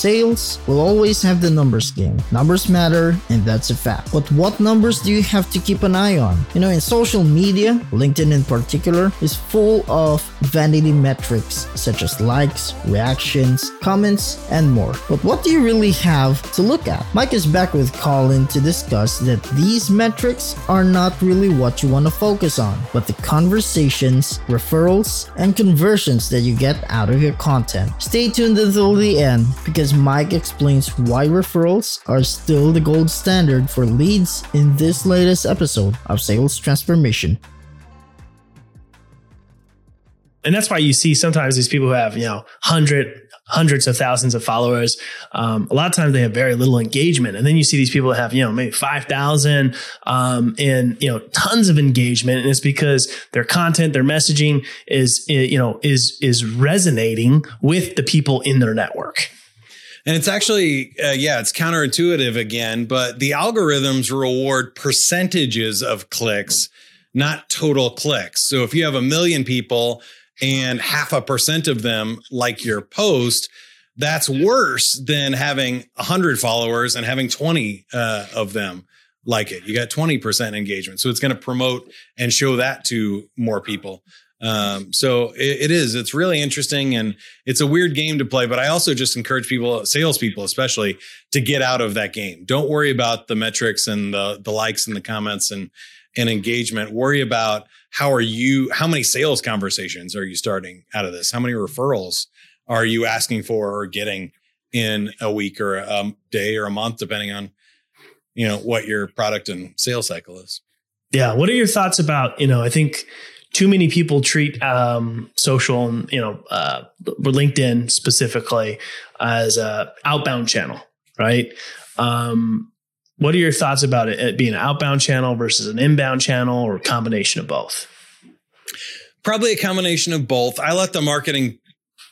Sales will always have the numbers game. Numbers matter, and that's a fact. But what numbers do you have to keep an eye on? You know, in social media, LinkedIn in particular, is full of vanity metrics such as likes, reactions, comments, and more. But what do you really have to look at? Mike is back with Collin to discuss that these metrics are not really what you want to focus on, but the conversations, referrals, and conversions that you get out of your content. Stay tuned until the end because as Mike explains why referrals are still the gold standard for leads in this latest episode of Sales Transformation. And that's why you see sometimes these people who have, you know, hundred, hundreds of thousands of followers. Um, a lot of times they have very little engagement. And then you see these people that have, you know, maybe 5,000, um, and, you know, tons of engagement. And it's because their content, their messaging is, you know, is, is resonating with the people in their network. And it's actually, uh, yeah, it's counterintuitive again, but the algorithms reward percentages of clicks, not total clicks. So if you have a million people and half a percent of them like your post, that's worse than having 100 followers and having 20 uh, of them like it. You got 20% engagement. So it's going to promote and show that to more people. Um, so it, it is. It's really interesting, and it's a weird game to play. But I also just encourage people, salespeople especially, to get out of that game. Don't worry about the metrics and the the likes and the comments and and engagement. Worry about how are you? How many sales conversations are you starting out of this? How many referrals are you asking for or getting in a week or a day or a month, depending on you know what your product and sales cycle is. Yeah. What are your thoughts about, you know, I think too many people treat um, social and you know uh, LinkedIn specifically as a outbound channel, right? Um, what are your thoughts about it, it being an outbound channel versus an inbound channel, or a combination of both? Probably a combination of both. I let the marketing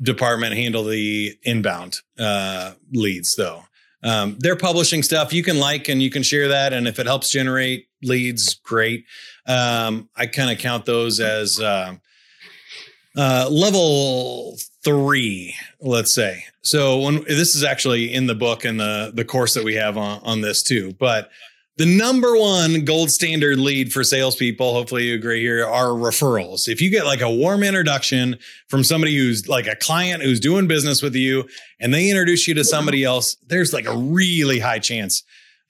department handle the inbound uh, leads, though. Um, they're publishing stuff you can like and you can share that, and if it helps generate leads, great. Um, I kind of count those as uh, uh, level three, let's say. So when this is actually in the book and the the course that we have on, on this too, but the number one gold standard lead for salespeople, hopefully you agree here, are referrals. If you get like a warm introduction from somebody who's like a client who's doing business with you and they introduce you to somebody else, there's like a really high chance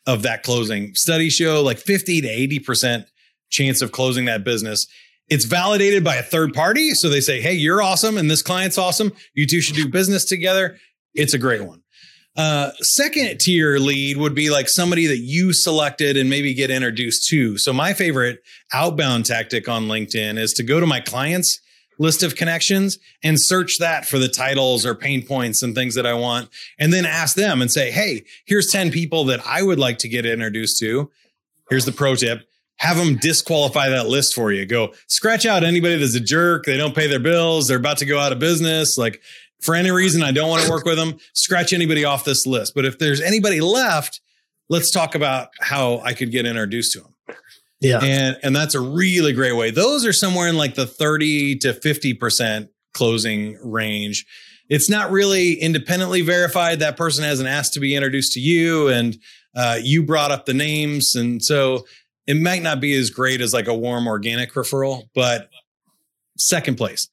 of that closing. Studies show like 50 to 80% chance of closing that business. It's validated by a third party. So they say, hey, you're awesome and this client's awesome. You two should do business together. It's a great one. Uh, second tier lead would be like somebody that you selected and maybe get introduced to. So my favorite outbound tactic on LinkedIn is to go to my clients list of connections and search that for the titles or pain points and things that I want. And then ask them and say, Hey, here's 10 people that I would like to get introduced to. Here's the pro tip. Have them disqualify that list for you. Go scratch out anybody that's a jerk. They don't pay their bills. They're about to go out of business. Like for any reason, I don't want to work with them. Scratch anybody off this list. But if there's anybody left, let's talk about how I could get introduced to them. Yeah. And and that's a really great way. Those are somewhere in like the 30 to 50% closing range. It's not really independently verified. That person hasn't asked to be introduced to you and uh, you brought up the names. And so it might not be as great as like a warm organic referral, but second place.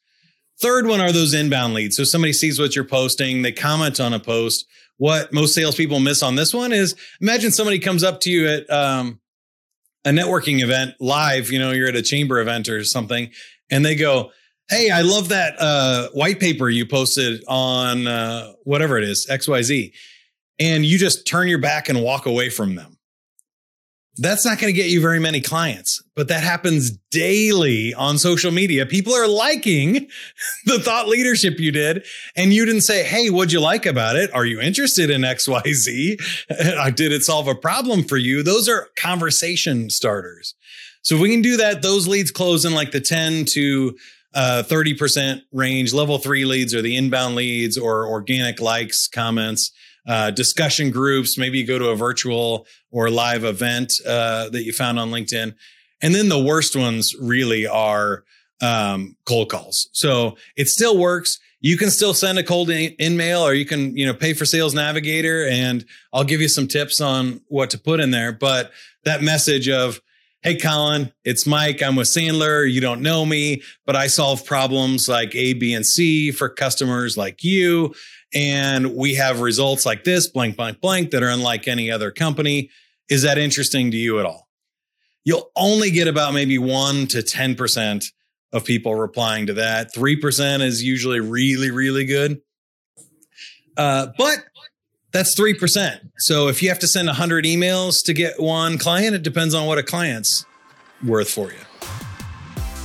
Third one are those inbound leads. So somebody sees what you're posting, they comment on a post. What most salespeople miss on this one is imagine somebody comes up to you at um, a networking event live, you know, you're at a chamber event or something, and they go, Hey, I love that uh, white paper you posted on uh, whatever it is, XYZ. And you just turn your back and walk away from them. That's not going to get you very many clients, but that happens daily on social media. People are liking the thought leadership you did, and you didn't say, Hey, what'd you like about it? Are you interested in XYZ? did it solve a problem for you? Those are conversation starters. So if we can do that, those leads close in like the 10 to uh, 30% range. Level three leads are the inbound leads or organic likes, comments uh, discussion groups. Maybe you go to a virtual or live event uh, that you found on LinkedIn. And then the worst ones really are um, cold calls. So it still works. You can still send a cold InMail or you can, you know, pay for sales navigator and I'll give you some tips on what to put in there. But that message of, Hey, Collin, it's Mike. I'm with Sandler. You don't know me, but I solve problems like A, B, and C for customers like you and we have results like this, blank, blank, blank, that are unlike any other company. Is that interesting to you at all? You'll only get about maybe one to 10% of people replying to that. 3% is usually really, really good. Uh, but that's 3%. So if you have to send 100 emails to get one client, it depends on what a client's worth for you.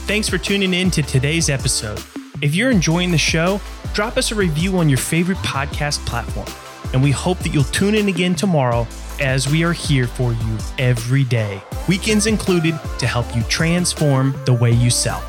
Thanks for tuning in to today's episode. If you're enjoying the show, drop us a review on your favorite podcast platform. And we hope that you'll tune in again tomorrow as we are here for you every day, weekends included, to help you transform the way you sell.